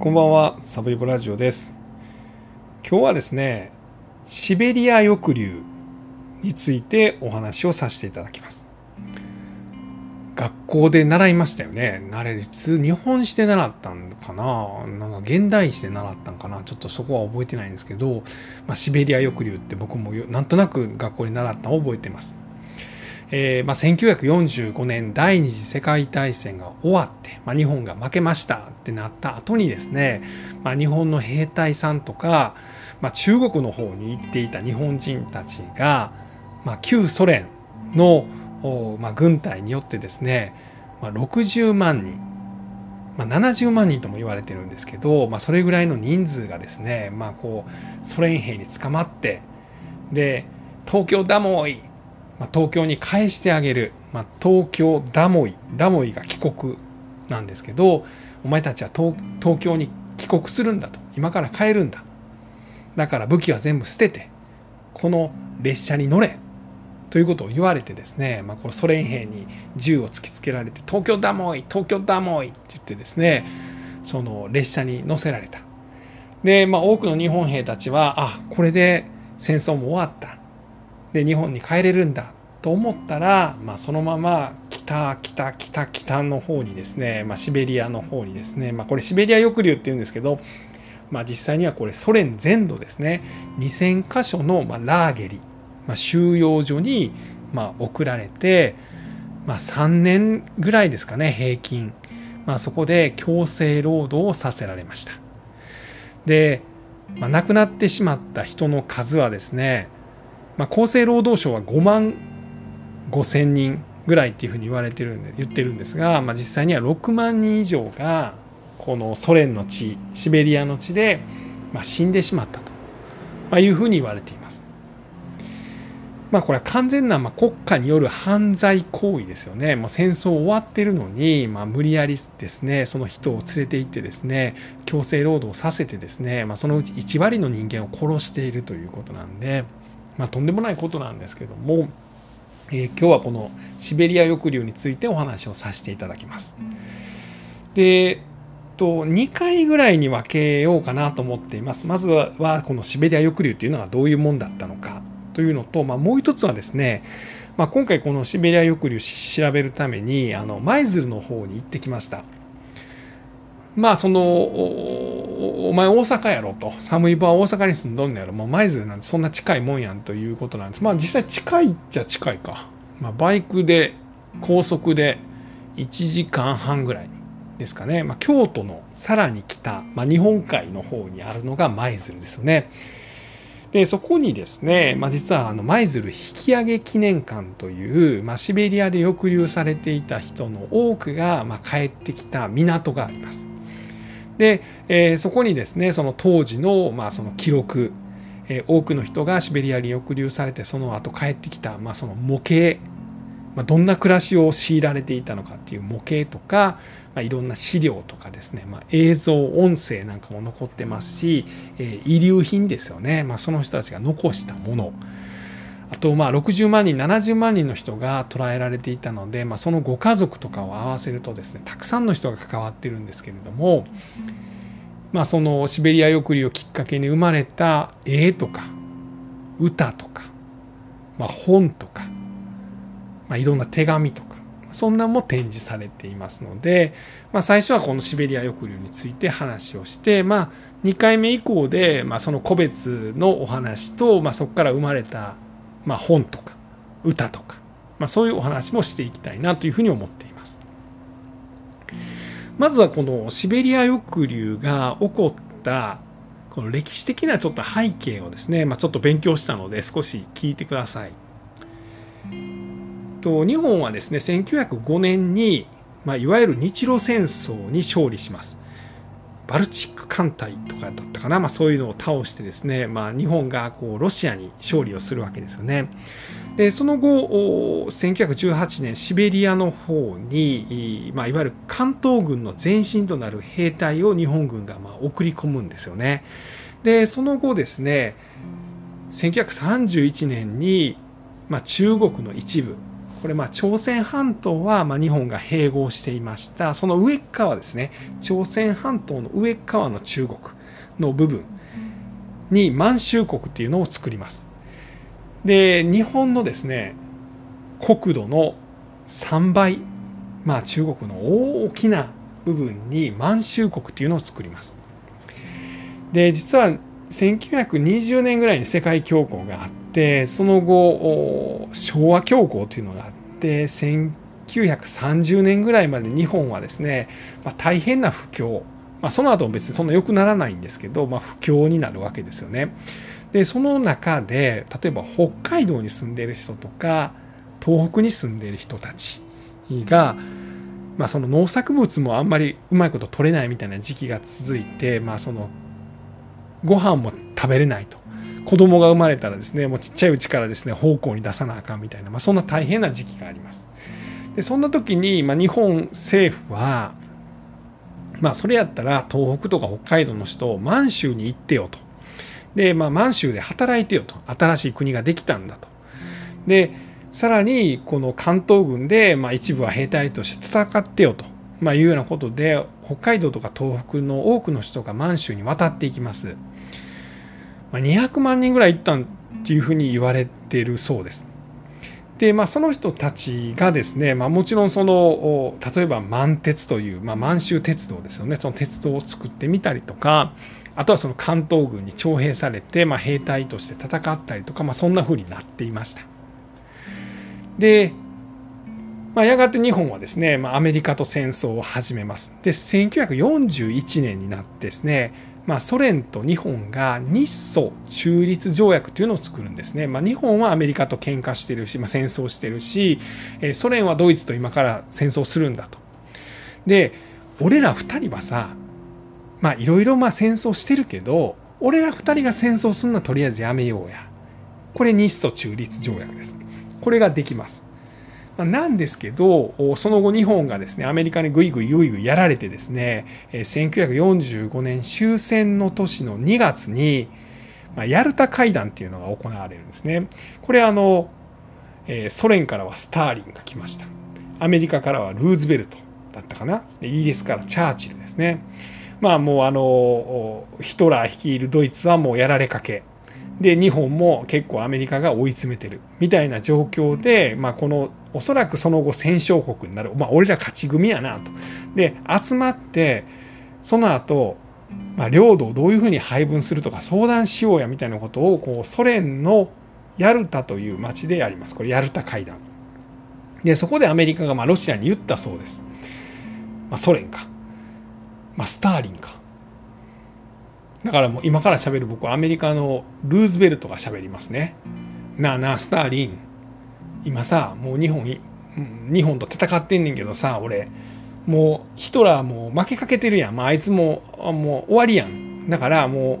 こんばんは、サブリブラジオです。今日はですね、シベリア抑留についてお話をさせていただきます。学校で習いましたよね。慣れ率、日本史で習ったんかな？なんか現代史で習ったんかな？ちょっとそこは覚えてないんですけど、まあ、シベリア抑留って僕もなんとなく学校に習ったのを覚えてます。えーまあ、1945年第二次世界大戦が終わって、まあ、日本が負けましたってなった後にですね、まあ、日本の兵隊さんとか、まあ、中国の方に行っていた日本人たちが、まあ、旧ソ連の、まあ、軍隊によってですね、まあ、60万人、まあ、70万人とも言われてるんですけど、まあ、それぐらいの人数がですね、まあ、こうソ連兵に捕まってで東京ダモイまあ、東京に返してあげる、まあ、東京ダモイダモイが帰国なんですけどお前たちは東東京に帰国するんだと。今から帰るんだ。だから武器は全部捨ててこの列車に乗れということを言われてですね、まあ、このソ連兵に銃を突きつけられて東京ダモイ東京ダモイって言ってですねその列車に乗せられた。で、まあ、多くの日本兵たちはあこれで戦争も終わった。で日本に帰れるんだと思ったら、まあ、そのまま北北北北の方にですね、まあ、シベリアの方にですね、まあ、これシベリア抑留っていうんですけど、まあ、実際にはこれソ連全土ですね2,000箇所の、まあ、ラーゲリ、まあ、収容所に、まあ、送られて、まあ、3年ぐらいですかね平均、まあ、そこで強制労働をさせられました。で、まあ、亡くなってしまった人の数はですねまあ、厚生労働省は5万5千人ぐらいっていうふうに言われてるんで言ってるんですが、まあ、実際には6万人以上がこのソ連の地シベリアの地で、まあ、死んでしまったと、まあ、いうふうに言われています。まあこれは完全なまあ国家による犯罪行為ですよね。もう戦争終わってるのに、まあ、無理やりですね、その人を連れて行ってですね、強制労働させてですね、まあ、そのうち1割の人間を殺しているということなんで、まあ、とんでもないことなんですけども、えー、今日はこのシベリア抑留についてお話をさせていただきます。で、と2回ぐらいに分けようかなと思っています。まずはこのシベリア抑留というのはどういうもんだったのかというのと、まあ、もう一つはですね、まあ、今回このシベリア抑留調べるためにあの舞鶴の方に行ってきました。まあそのお前大阪やろと。寒い場は大阪に住んどんのやろ。もう舞鶴なんてそんな近いもんやんということなんです。まあ実際近いっちゃ近いか、まあ、バイクで高速で1時間半ぐらいですかね、まあ、京都のさらに北、まあ、日本海の方にあるのが舞鶴ですよね。でそこにですね、まあ、実はあの舞鶴引き上げ記念館という、まあ、シベリアで抑留されていた人の多くが、まあ、帰ってきた港があります。で、えー、そこにですねその当時の,、まあその記録、えー、多くの人がシベリアに抑留されてその後帰ってきた、まあ、その模型、まあ、どんな暮らしを強いられていたのかっていう模型とか、まあ、いろんな資料とかですね、まあ、映像音声なんかも残ってますし、えー、遺留品ですよね、まあ、その人たちが残したもの。あとまあ60万人70万人の人が捕らえられていたので、まあ、そのご家族とかを合わせるとですねたくさんの人が関わってるんですけれども、まあ、そのシベリア抑留をきっかけに生まれた絵とか歌とか、まあ、本とか、まあ、いろんな手紙とかそんなも展示されていますので、まあ、最初はこのシベリア抑留について話をして、まあ、2回目以降で、まあ、その個別のお話と、まあ、そこから生まれたまあ、本とか歌とか、まあ、そういうお話もしていきたいなというふうに思っています。まずはこのシベリア抑留が起こったこの歴史的なちょっと背景をですね、まあ、ちょっと勉強したので少し聞いてください。と日本はですね1905年に、まあ、いわゆる日露戦争に勝利します。バルチック艦隊とかだったかな、まあ、そういうのを倒してですね、まあ、日本がこうロシアに勝利をするわけですよね。でその後1918年シベリアの方に、まあ、いわゆる関東軍の前身となる兵隊を日本軍がまあ送り込むんですよね。でその後ですね1931年に、まあ、中国の一部これまあ朝鮮半島はま日本が併合していました。その上側ですね。朝鮮半島の上側の中国の部分に満州国っていうのを作ります。で日本のですね国土の3倍まあ中国の大きな部分に満州国っていうのを作ります。で実は1920年ぐらいに世界恐慌があってその後昭和恐慌というのがあって1930年ぐらいまで日本はですね、まあ、大変な不況、まあ、その後も別にそんな良くならないんですけど、まあ、不況になるわけですよね。でその中で例えば北海道に住んでいる人とか東北に住んでいる人たちが、まあ、その農作物もあんまりうまいこと取れないみたいな時期が続いて、まあ、そのご飯も食べれないと子供が生まれたらですねもうちっちゃいうちからですね奉公に出さなあかんみたいな、まあ、そんな大変な時期があります。でそんな時に、まあ、日本政府はまあそれやったら東北とか北海道の人を満州に行ってよと。で、まあ、満州で働いてよと。新しい国ができたんだと。でさらにこの関東軍で、まあ、一部は兵隊として戦ってよと、まあ、いうようなことで北海道とか東北の多くの人が満州に渡っていきます。まあ、200万人ぐらい行ったっていうふうに言われてるそうです。でまあ、その人たちがですね、まあ、もちろんその例えば満鉄という、まあ、満州鉄道ですよねその鉄道を作ってみたりとかあとはその関東軍に徴兵されて、まあ、兵隊として戦ったりとか、まあ、そんなふうになっていました。で、まあ、やがて日本はですね、まあ、アメリカと戦争を始めます。で1941年になってですねまあ、ソ連と日本が日ソ中立条約というのを作るんですね。まあ、日本はアメリカと喧嘩してるし、まあ、戦争してるし、えソ連はドイツと今から戦争するんだと。で俺ら2人はさまあいろいろま戦争してるけど俺ら2人が戦争するのはとりあえずやめようや。これ日ソ中立条約です。これができます。なんですけど、その後日本がですね、アメリカにぐいぐいぐいぐいやられてですね、1945年終戦の年の2月に、まヤルタ会談っていうのが行われるんですね。これあの、ソ連からはスターリンが来ました。アメリカからはルーズベルトだったかな。イギリスからチャーチルですね。まあもうあの、ヒトラー率いるドイツはもうやられかけ。で日本も結構アメリカが追い詰めてるみたいな状況で、まあ、このおそらくその後戦勝国になる、まあ、俺ら勝ち組やなと。で集まってその後、まあ領土をどういうふうに配分するとか相談しようやみたいなことをこうソ連のヤルタという町でやります。これヤルタ会談。でそこでアメリカがまあロシアに言ったそうです。まあ、ソ連か、まあ、スターリンかだからもう今から喋る僕はアメリカのルーズベルトが喋りますね。なあなあスターリン今さもう日本日本と戦ってんねんけどさ俺。もうヒトラーもう負けかけてるやん、まあ、いつももう終わりやん。だからも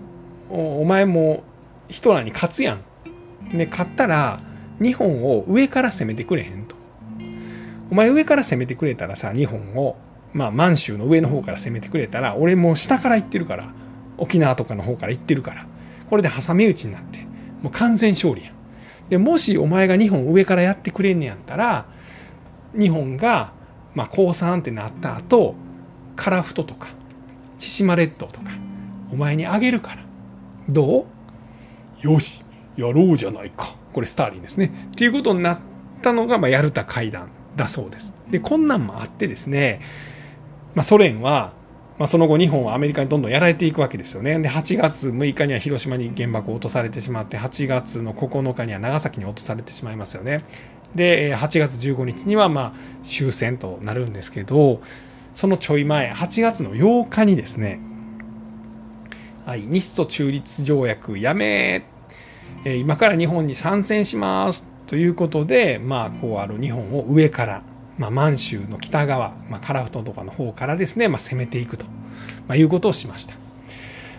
うお前もヒトラーに勝つやん。で勝ったら日本を上から攻めてくれへんと。お前上から攻めてくれたらさ日本をまあ満州の上の方から攻めてくれたら俺もう下から行ってるから。沖縄とかの方から行ってるから。これで挟み撃ちになって。もう完全勝利やん。でもしお前が日本上からやってくれんねやったら日本がまあ降参ってなった後樺太とか千島列島とかお前にあげるから。どう？よしやろうじゃないか。これスターリンですね。っていうことになったのが、まあ、ヤルタ会談だそうです。でこんなんもあってですね、まあ、ソ連はまあ、その後日本はアメリカにどんどんやられていくわけですよね。で8月6日には広島に原爆を落とされてしまって8月の9日には長崎に落とされてしまいますよね。で8月15日にはまあ終戦となるんですけどそのちょい前8月の8日にですね、はい、日ソ中立条約やめ今から日本に参戦しますということでまあこうある日本を上からまあ、満州の北側、まあ、樺太とかの方からですね、まあ、攻めていくと、まあ、いうことをしました。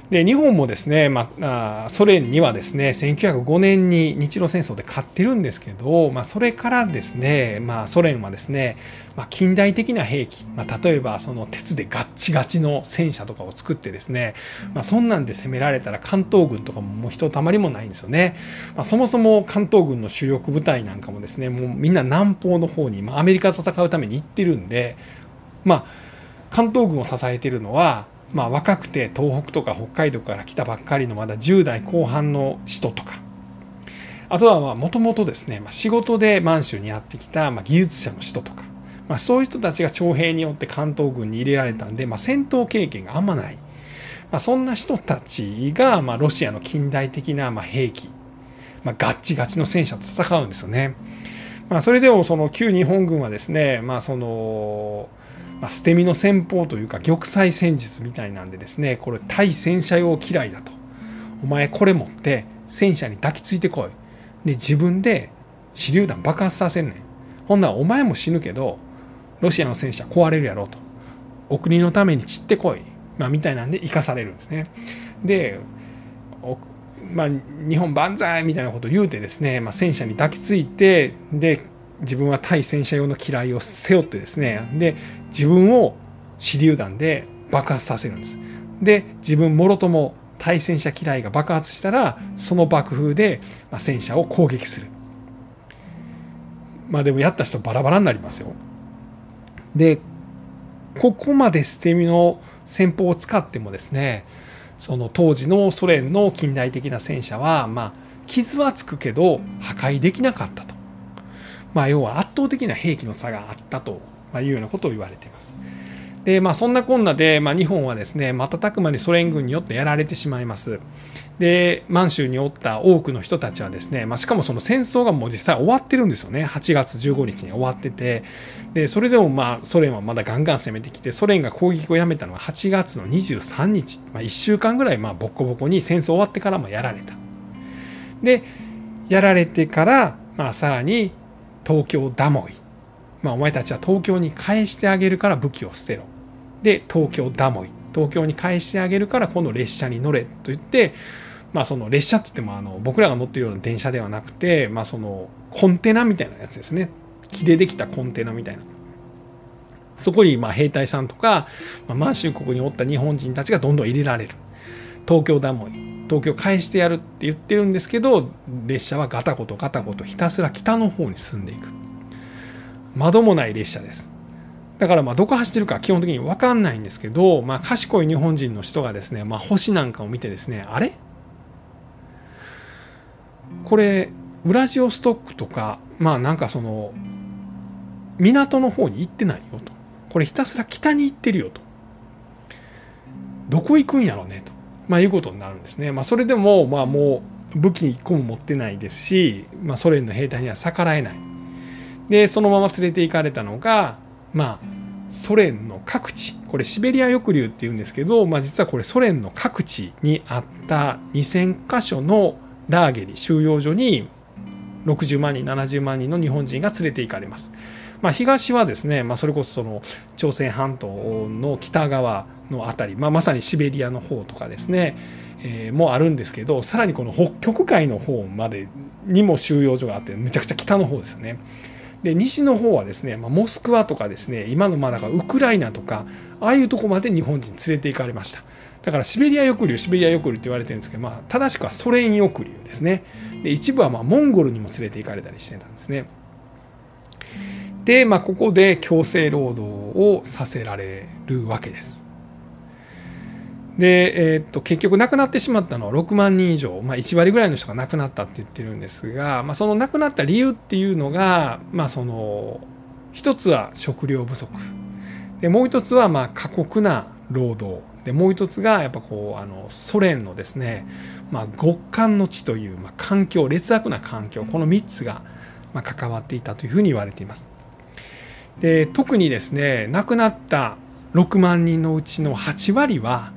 で日本もですね、まあ、ソ連にはですね1905年に日露戦争で勝ってるんですけど、まあ、それからですね、まあ、ソ連はですね、まあ、近代的な兵器、まあ、例えばその鉄でガッチガチの戦車とかを作ってですね、まあ、そんなんで攻められたら関東軍とかももうひとたまりもないんですよね、まあ、そもそも関東軍の主力部隊なんかもですねもうみんな南方の方に、まあ、アメリカと戦うために行ってるんでまあ関東軍を支えているのはまあ、若くて東北とか北海道から来たばっかりのまだ10代後半の人とか。あとはもともとですね、まあ、仕事で満州にやってきた、まあ、技術者の人とか、まあ、そういう人たちが徴兵によって関東軍に入れられたんで、まあ、戦闘経験があんまない、まあ、そんな人たちが、まあ、ロシアの近代的な、まあ、兵器、まあ、ガッチガチの戦車と戦うんですよね。まあ、それでもその旧日本軍はですね、まあ、そのまあ、捨て身の戦法というか玉砕戦術みたいなんでですねこれ対戦車用嫌いだと。お前これ持って戦車に抱きついてこい。で自分で手榴弾爆発させんねん。ほんならお前も死ぬけどロシアの戦車壊れるやろと。お国のために散ってこい、まあ、みたいなんで生かされるんですね。でまあ、日本万歳みたいなことを言うてですね、まあ、戦車に抱きついてで自分は対戦車用の機雷を背負ってですねで自分を手榴弾で爆発させるんです。で自分もろとも対戦車機雷が爆発したらその爆風で戦車を攻撃する。まあでもやった人バラバラになりますよ。でここまで捨て身の戦法を使ってもですねその当時のソ連の近代的な戦車はまあ傷はつくけど破壊できなかったと。まあ、要は圧倒的な兵器の差があったというようなことを言われています。でまあ、そんなこんなで、まあ、日本はですね瞬く間にソ連軍によってやられてしまいます。で満州におった多くの人たちはですね、まあ、しかもその戦争がもう実際終わってるんですよね8月15日に終わっててでそれでもまあソ連はまだガンガン攻めてきてソ連が攻撃をやめたのは8月の23日、まあ、1週間ぐらいまあボッコボコに戦争終わってからもやられた。でやられてから、まあ、さらに東京ダモイ。まあ、お前たちは東京に返してあげるから武器を捨てろ。で、東京ダモイ。東京に返してあげるからこの列車に乗れと言って、まあその列車って言ってもあの僕らが乗ってるような電車ではなくて、まあそのコンテナみたいなやつですね。木でできたコンテナみたいな。そこにまあ兵隊さんとか、まあ、満州国におった日本人たちがどんどん入れられる。東京ダモイ。東京返してやるって言ってるんですけど列車はガタゴトガタゴトひたすら北の方に進んでいく。窓もない列車です。だからまあどこ走ってるか基本的に分かんないんですけど、まあ、賢い日本人の人がですね、まあ、星なんかを見てですねあれ？これウラジオストックとかまあなんかその港の方に行ってないよと。これひたすら北に行ってるよと。どこ行くんやろうねと。まあ、いうことになるんですね。まあ、それでも、まあ、もう武器1個も持ってないですし、まあ、ソ連の兵隊には逆らえない。で、そのまま連れて行かれたのが、まあ、ソ連の各地、これシベリア抑留っていうんですけど、まあ、実はこれソ連の各地にあった2000箇所のラーゲリ収容所に60万人、70万人の日本人が連れて行かれます。まあ、東はですね、まあ、それこそその朝鮮半島の北側の辺り、まあ、まさにシベリアの方とかですね、えー、もあるんですけどさらにこの北極海の方までにも収容所があってめちゃくちゃ北の方ですよね。で西の方はですね、まあ、モスクワとかですね今のまあだかウクライナとかああいうとこまで日本人連れて行かれました。だからシベリア抑留シベリア抑留って言われてるんですけど、まあ、正しくはソ連抑留ですね。で一部はまモンゴルにも連れて行かれたりしてたんですね。で、まあ、ここで強制労働をさせられるわけです。で、えー、っと結局亡くなってしまったのは6万人以上、まあ、1割ぐらいの人が亡くなったって言ってるんですが、まあ、その亡くなった理由っていうのが、まあ、その一つは食料不足。でもう一つはまあ過酷な労働。でもう一つがやっぱこうあのソ連のですね、まあ、極寒の地という、まあ、環境劣悪な環境。この3つがまあ関わっていたというふうに言われています。で特にですね亡くなった6万人のうちの8割は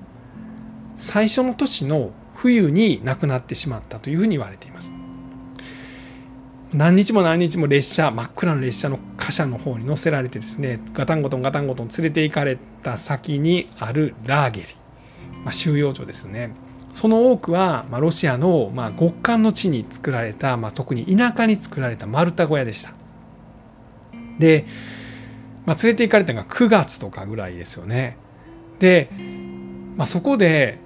最初の年の冬に亡くなってしまったというふうに言われています。何日も何日も列車真っ暗な列車の貨車の方に乗せられてですねガタンゴトンガタンゴトン連れて行かれた先にあるラーゲリ。まあ、収容所ですね。その多くは、まあ、ロシアの、まあ、極寒の地に作られた、まあ、特に田舎に作られた丸太小屋でした。で、まあ、連れて行かれたのが9月とかぐらいですよね。で、まあ、そこで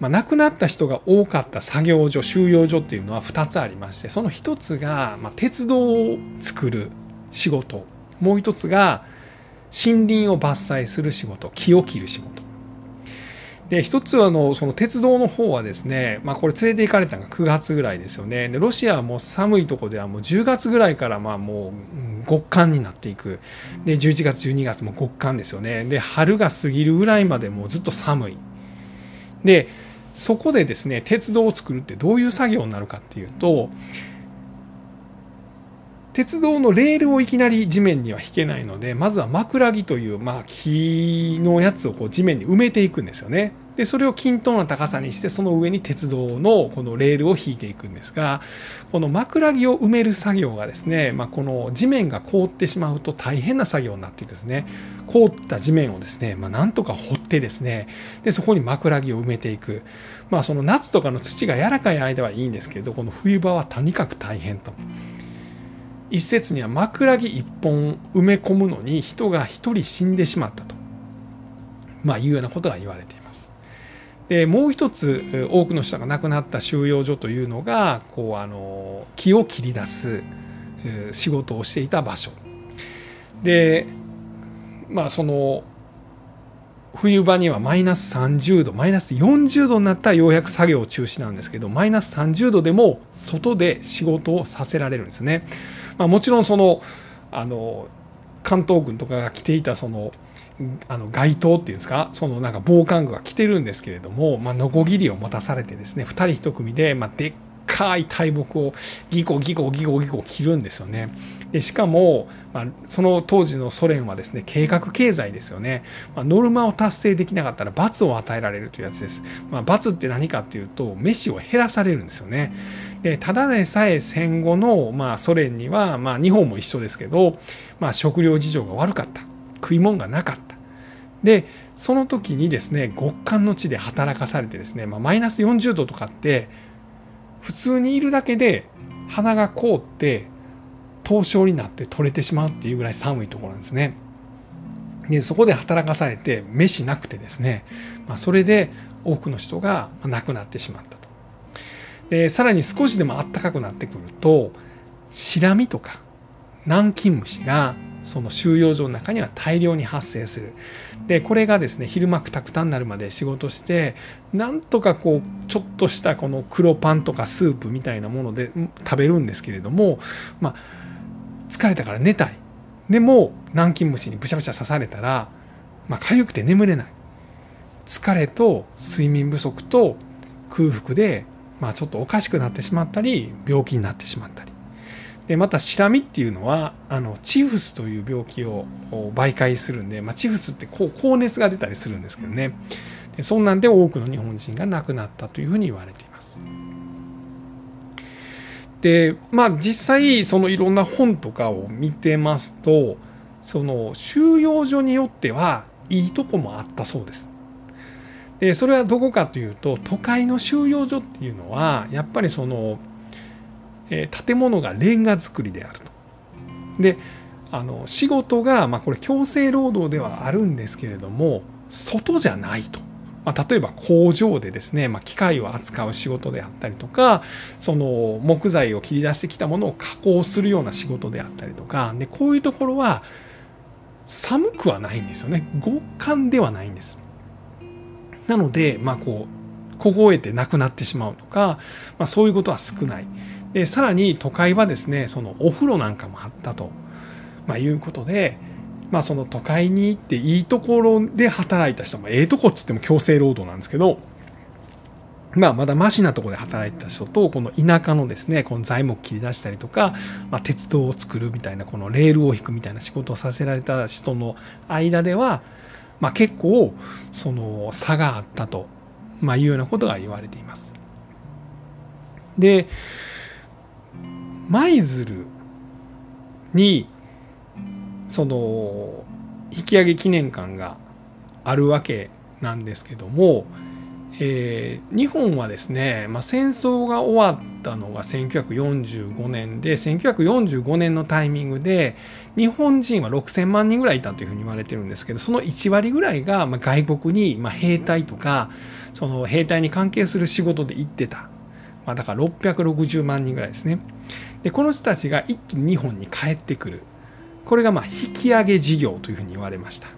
まあ、亡くなった人が多かった作業所収容所っていうのは2つありましてその1つが、まあ、鉄道を作る仕事。もう1つが森林を伐採する仕事。木を切る仕事。で一つはのその鉄道の方はですね、まあ、これ連れて行かれたのが9月ぐらいですよね。でロシアはもう寒いとこではもう10月ぐらいからまあもう極寒になっていく。で11月12月も極寒ですよね。で春が過ぎるぐらいまでもうずっと寒い。でそこでですね鉄道を作るってどういう作業になるかっていうと鉄道のレールをいきなり地面には引けないのでまずは枕木という、まあ、木のやつをこう地面に埋めていくんですよね。でそれを均等な高さにしてその上に鉄道のこのレールを引いていくんですがこの枕木を埋める作業がですね、まあ、この地面が凍ってしまうと大変な作業になっていくんですね凍った地面をですね、まあ、なんとか掘ってですねでそこに枕木を埋めていくまあその夏とかの土が柔らかい間はいいんですけどこの冬場はとにかく大変と。一説には枕木一本埋め込むのに人が一人死んでしまったと、まあ、いうようなことが言われています。でもう一つ多くの人が亡くなった収容所というのがこうあの木を切り出す仕事をしていた場所でまあその冬場にはマイナス30度マイナス40度になったらようやく作業中止なんですけどマイナス30度でも外で仕事をさせられるんですね。まあ、もちろんそのあの関東軍とかが着ていたそのあの街灯っていうんですかそのなんか防寒具が着てるんですけれども、まあ、ノコギリを持たされてですね2人1組で、まあ、でっかい大木をギコギコギコギコ切るんですよね。でしかも、まあ、その当時のソ連はですね計画経済ですよね、まあ、ノルマを達成できなかったら罰を与えられるというやつです、まあ、罰って何かっていうと飯を減らされるんですよね。でただでさえ戦後の、まあ、ソ連には、まあ、日本も一緒ですけど、まあ、食料事情が悪かった。食い物がなかった。でその時にですね極寒の地で働かされてですね、まあ、マイナス40度とかって普通にいるだけで鼻が凍って凍傷になって取れてしまうっていうぐらい寒いところなんですね。でそこで働かされて飯なくてですね、まあ、それで多くの人が亡くなってしまったと。でさらに少しでも暖かくなってくるとシラミとか南京虫がその収容所の中には大量に発生する。でこれがですね昼間くたくたになるまで仕事してなんとかこうちょっとしたこの黒パンとかスープみたいなもので食べるんですけれどもまあ疲れたから寝たい。でも南京虫にぶしゃぶしゃ刺されたらまあ痒くて眠れない。疲れと睡眠不足と空腹でまあちょっとおかしくなってしまったり病気になってしまったり。でまたシラミっていうのはあのチフスという病気を媒介するんで、まあ、チフスってこう高熱が出たりするんですけどね。でそんなんで多くの日本人が亡くなったというふうに言われています。でまあ実際そのいろんな本とかを見てますとその収容所によってはいいとこもあったそうです。でそれはどこかというと都会の収容所っていうのはやっぱりその、えー、建物がレンガ造りであると。であの仕事が、まあ、これ強制労働ではあるんですけれども外じゃないと。まあ、例えば工場でですね、まあ、機械を扱う仕事であったりとかその木材を切り出してきたものを加工するような仕事であったりとかでこういうところは寒くはないんですよね極寒ではないんです。なので、まあ、こう凍えてなくなってしまうとか、まあ、そういうことは少ない。でさらに都会はですねそのお風呂なんかもあったと、まあ、いうことでまあその都会に行っていいところで働いた人もええとこっつっても強制労働なんですけどまあまだマシなところで働いてた人とこの田舎のですねこの材木切り出したりとか、まあ、鉄道を作るみたいなこのレールを引くみたいな仕事をさせられた人の間では、まあ、結構その差があったと、まあ、いうようなことが言われています。で舞鶴にその引き上げ記念館があるわけなんですけどもえー、日本はですね、まあ、戦争が終わったのが1945年で1945年のタイミングで日本人は6000万人ぐらいいたというふうに言われてるんですけどその1割ぐらいがま外国にま兵隊とかその兵隊に関係する仕事で行ってた、まあ、だから660万人ぐらいですね。でこの人たちが一気に日本に帰ってくる。これがま引き上げ事業というふうに言われました。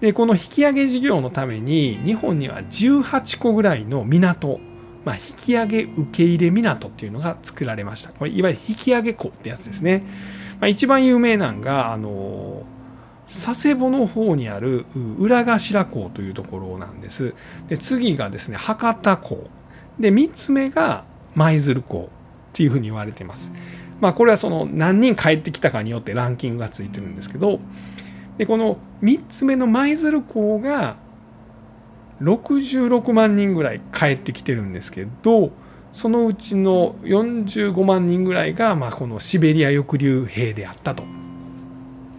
でこの引き上げ事業のために日本には18個ぐらいの港、まあ、引き上げ受け入れ港っていうのが作られました。これいわゆる引き上げ港ってやつですね、まあ、一番有名なのがあの佐世保の方にある浦頭港というところなんです。で次がですね博多港。で3つ目が舞鶴港っていうふうに言われています。まあこれはその何人帰ってきたかによってランキングがついてるんですけどでこの3つ目の舞鶴港が66万人ぐらい帰ってきてるんですけどそのうちの45万人ぐらいが、まあ、このシベリア抑留兵であったと、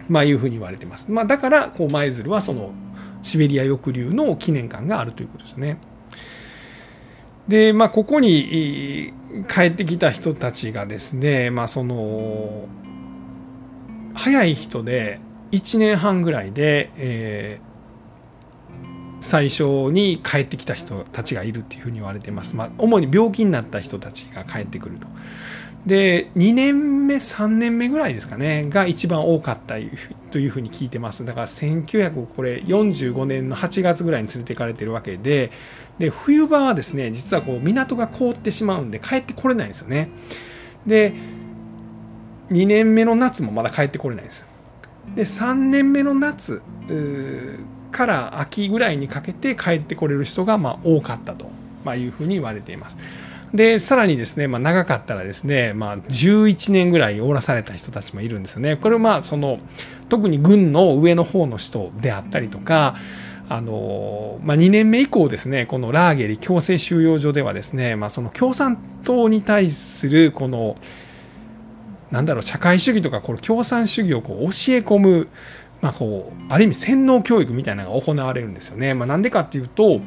まあ、いうふうに言われてます。まあ、だからこう舞鶴はそのシベリア抑留の記念館があるということですね。で、まあ、ここに帰ってきた人たちがですね、まあ、その早い人で1年半ぐらいで、え、最初に帰ってきた人たちがいるっていうふうに言われてます。まあ、主に病気になった人たちが帰ってくると。で、2年目、3年目ぐらいですかね、が一番多かったというふうに聞いてます。だから1945年の8月ぐらいに連れて行かれてるわけで、で、冬場はですね、実はこう港が凍ってしまうんで帰ってこれないんですよね。で、2年目の夏もまだ帰ってこれないんです。で3年目の夏から秋ぐらいにかけて帰ってこれる人がま多かったと、まいうふうに言われています。でさらにですね、まあ、長かったらですね、まあ、11年ぐらいおらされた人たちもいるんですよね。これまあその特に軍の上の方の人であったりとかあのまあ、2年目以降ですねこのラーゲリ強制収容所ではですね、まあ、その共産党に対するこのなんだろう社会主義とかこの共産主義をこう教え込む、まあ、こうある意味洗脳教育みたいなのが行われるんですよね。まあ、なんでかっていうと、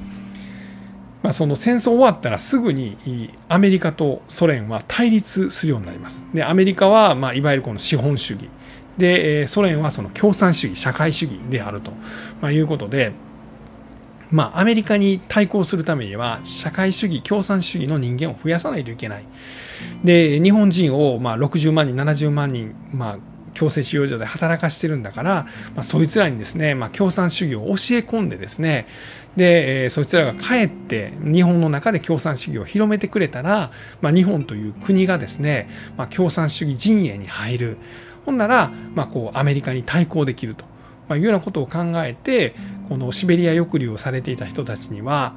まあ、その戦争終わったらすぐにアメリカとソ連は対立するようになります。でアメリカは、まあ、いわゆるこの資本主義でソ連はその共産主義社会主義であると、まあ、いうことで。まあ、アメリカに対抗するためには社会主義共産主義の人間を増やさないといけない。で日本人をまあ60万人70万人、まあ、強制収容所で働かしてるんだから、まあ、そいつらにですね、まあ、共産主義を教え込んでですねで、えー、そいつらが帰って日本の中で共産主義を広めてくれたら、まあ、日本という国がですね、まあ、共産主義陣営に入る。ほんなら、まあ、こうアメリカに対抗できると、まあ、いうようなことを考えてこのシベリア抑留をされていた人たちには、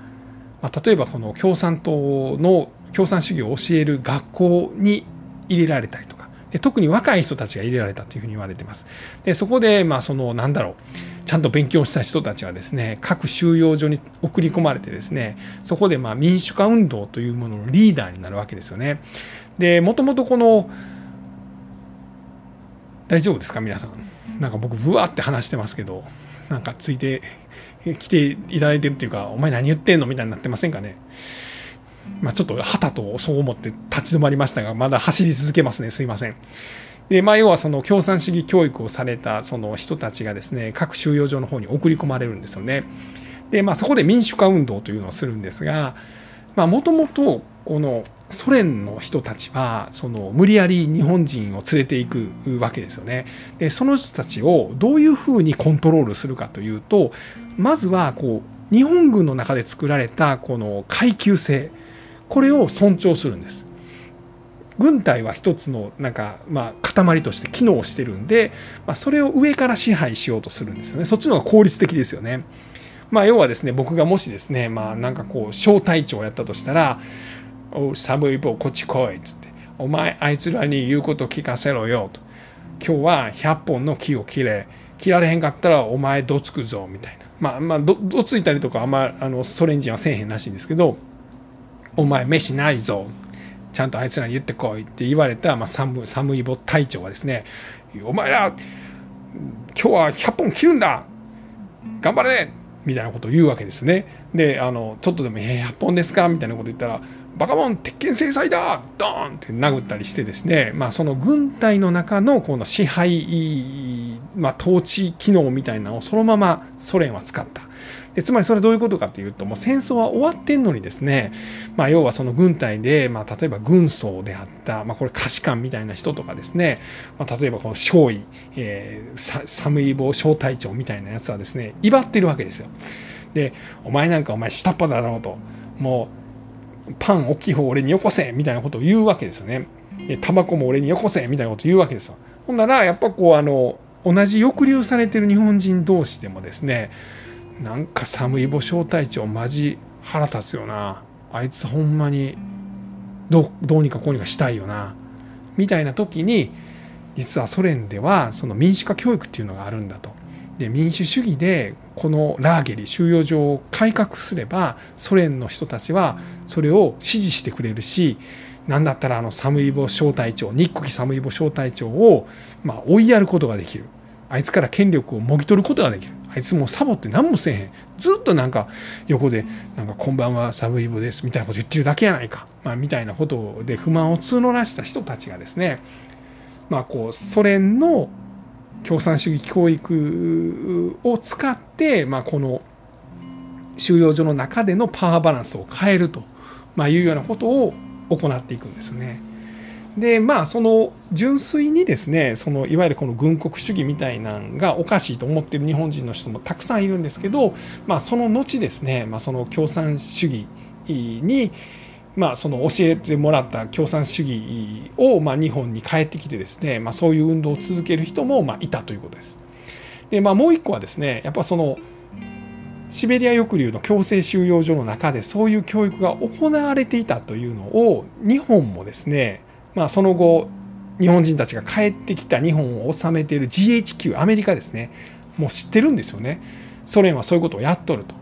まあ、例えばこの共産党の共産主義を教える学校に入れられたりと。特に若い人たちが入れられたというふうに言われてます。でそこでまあそのなんだろう。ちゃんと勉強した人たちはですね各収容所に送り込まれてですねそこでまあ民主化運動というもののリーダーになるわけですよね。でもともとこの大丈夫ですか？皆さん。なんか僕ブワーって話してますけどなんかついてきていただいてるっていうかお前何言ってんの？みたいになってませんかね？まあ、ちょっとはたとそう思って立ち止まりましたが、まだ走り続けますね。すいません。で、まあ、要はその共産主義教育をされたその人たちがですね、各収容所の方に送り込まれるんですよね。で、まあ、そこで民主化運動というのをするんですが、まあ、もともと、このソ連の人たちは、その無理やり日本人を連れていくわけですよね。で、その人たちをどういうふうにコントロールするかというと、まずは、こう、日本軍の中で作られたこの階級性、これを尊重するんです。軍隊は一つのなんか、まあ、塊として機能してるんで、まあ、それを上から支配しようとするんですよね。そっちの方が効率的ですよね。まあ、要はですね、僕がもしですね、まあ、なんかこう、小隊長をやったとしたら、おう寒い棒こっち来いっつって、お前、あいつらに言うこと聞かせろよと。今日は100本の木を切れ、切られへんかったらお前どつくぞみたいな。まあ、まあど、どついたりとかあんまあのソ連人はせえへんらしいんですけど、お前飯ないぞ。ちゃんとあいつらに言ってこいって言われた、まあ、寒寒いぼ隊長はですね、お前ら、今日は100本切るんだ頑張れみたいなことを言うわけですね。であのちょっとでも「えー、8本ですか?」みたいなこと言ったら「バカモン鉄拳制裁だドーン!」って殴ったりしてですね、まあ、その軍隊の中のこの支配、まあ、統治機能みたいなのをそのままソ連は使った。でつまりそれはどういうことかというともう戦争は終わってんのにですね、まあ、要はその軍隊で、まあ、例えば軍曹であった、まあ、これ下士官みたいな人とかですね、まあ、例えばこの少尉、えー、サムイボ小隊長みたいなやつはですね威張ってるわけですよ。でお前なんかお前下っ端だろうともうパン大きい方俺によこせみたいなことを言うわけですよね。でタバコも俺によこせみたいなことを言うわけですよ。ほんならやっぱこうあの同じ抑留されてる日本人同士でもですねなんか寒い母小隊長マジ腹立つよな。あいつほんまにどうにかこうにかしたいよな。みたいな時に実はソ連ではその民主化教育っていうのがあるんだと。で民主主義でこのラーゲリ収容所を改革すればソ連の人たちはそれを支持してくれるし何だったらあのサムイボ小隊長日国サムイボ小隊長をま追いやることができる。あいつから権力をもぎ取ることができる。あいつもサボって何もせえへん。ずっとなんか横でなんか「こんばんはサブイボです」みたいなこと言ってるだけやないか、まあ、みたいなことで不満を募らした人たちがですね。まあこうソ連の共産主義教育を使って、まあ、この収容所の中でのパワーバランスを変えると、まあ、いうようなことを行っていくんですね。でまあその純粋にですねそのいわゆるこの軍国主義みたいなんがおかしいと思ってる日本人の人もたくさんいるんですけど、まあ、その後ですね、まあ、その共産主義に、まあ、その教えてもらった共産主義を、まあ、日本に帰ってきてですね、まあ、そういう運動を続ける人も、まあ、いたということです。でまあ、もう一個はですねやっぱそのシベリア抑留の強制収容所の中でそういう教育が行われていたというのを日本もですねまあ、その後日本人たちが帰ってきた日本を治めている GHQ アメリカですね。もう知ってるんですよね。ソ連はそういうことをやっとると。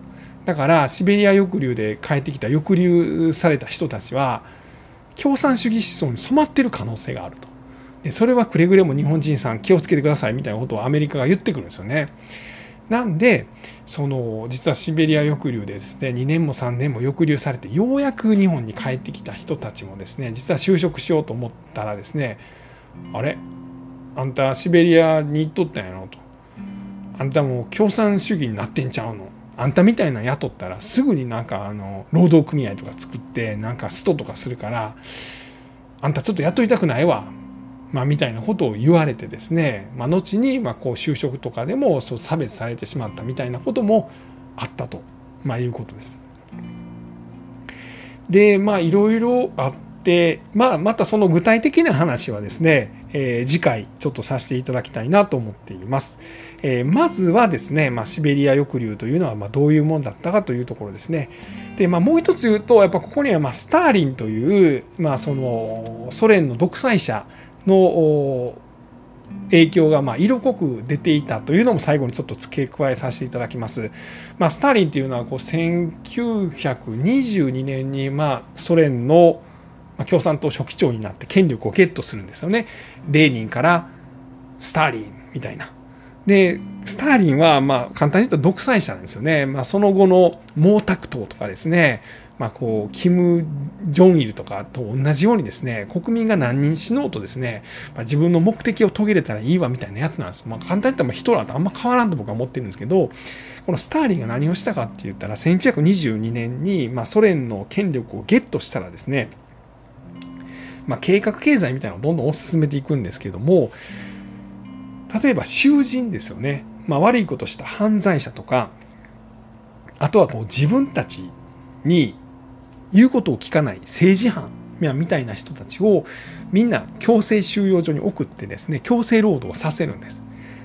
だからシベリア抑留で帰ってきた抑留された人たちは共産主義思想に染まってる可能性があると。でそれはくれぐれも日本人さん気をつけてくださいみたいなことをアメリカが言ってくるんですよね。なんでその実はシベリア抑留でですね2年も3年も抑留されてようやく日本に帰ってきた人たちもですね実は就職しようと思ったらですねあれ？あんたシベリアに行っとったんやろと。あんたもう共産主義になってんちゃうの？あんたみたいな雇ったらすぐになんかあの労働組合とか作ってなんかストとかするからあんたちょっと雇いたくないわ。まあ、みたいなことを言われてですね、まあ、後にまこう就職とかでもそう差別されてしまったみたいなこともあったと、まあ、いうことです。でまあいろいろあって、まあ、またその具体的な話はですね、えー、次回ちょっとさせていただきたいなと思っています。えー、まずはですね、まあ、シベリア抑留というのはまどういうもんだったかというところですね。で、まあ、もう一つ言うとやっぱここにはまスターリンという、まあ、そのソ連の独裁者の影響がま色濃く出ていたというのも最後にちょっと付け加えさせていただきます。まあ、スターリンというのはこう1922年にまソ連の共産党書記長になって権力をゲットするんですよね。レーニンからスターリンみたいな。でスターリンはまあ簡単に言うと独裁者なんですよね。まあ、その後の毛沢東とかですねまあ、こうキム・ジョンイルとかと同じようにですね国民が何人死のうとですね、まあ、自分の目的を遂げれたらいいわみたいなやつなんです。まあ、簡単に言ったらヒトラーとあんま変わらんと僕は思ってるんですけどこのスターリンが何をしたかって言ったら1922年に、まあ、ソ連の権力をゲットしたらですね、まあ、計画経済みたいなのをどんどん推し進めていくんですけども例えば囚人ですよね、まあ、悪いことした犯罪者とかあとはこう自分たちに言うことを聞かない政治犯みたいな人たちをみんな強制収容所に送ってですね強制労働させるんです。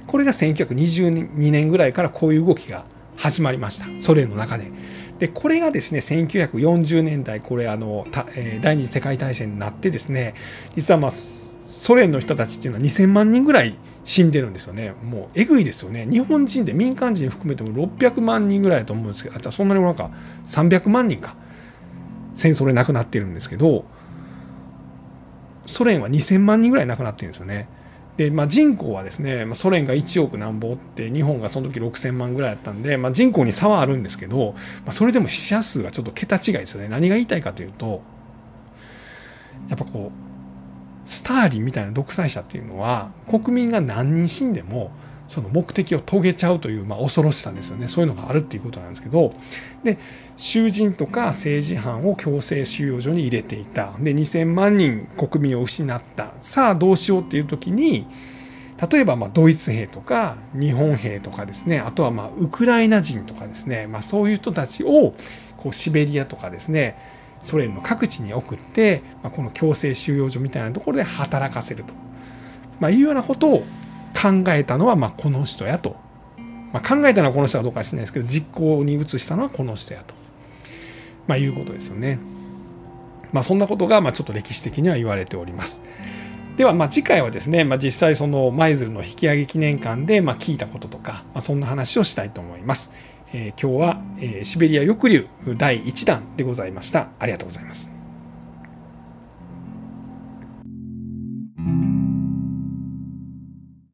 これが1922年ぐらいからこういう動きが始まりましたソ連の中で。でこれがですね1940年代これあの第二次世界大戦になってですね実はまあソ連の人たちっていうのは2000万人ぐらい死んでるんですよねもうえぐいですよね日本人で民間人含めても600万人ぐらいだと思うんですけどあじゃあそんなにもなんか300万人か戦争で亡くなってるんですけどソ連は2000万人ぐらい亡くなってるんですよね。で、まあ、人口はですね、ま、ソ連が1億なんぼって日本がその時6000万ぐらいだったんで、まあ、人口に差はあるんですけど、まあ、それでも死者数がちょっと桁違いですよね何が言いたいかというとやっぱこうスターリンみたいな独裁者っていうのは国民が何人死んでもその目的を遂げちゃうという、まあ、恐ろしさですよね。そういうのがあるっていうことなんですけど。で囚人とか政治犯を強制収容所に入れていた。で2000万人国民を失った。さあどうしようっていう時に例えばまドイツ兵とか日本兵とかですね。あとはまあウクライナ人とかですね、まあ、そういう人たちをこうシベリアとかですね。ソ連の各地に送って、まあ、この強制収容所みたいなところで働かせると、まあ、いうようなことを考えたのはまこの人やと、まあ、考えたのはこの人はどうかしれないですけど実行に移したのはこの人やと、まあ、いうことですよね。まあ、そんなことがまあちょっと歴史的には言われております。ではまあ次回はですね、まあ、実際その舞鶴の引き上げ記念館でま聞いたこととか、まあ、そんな話をしたいと思います。えー、今日は、えー、シベリア抑留第1弾でございました。ありがとうございます。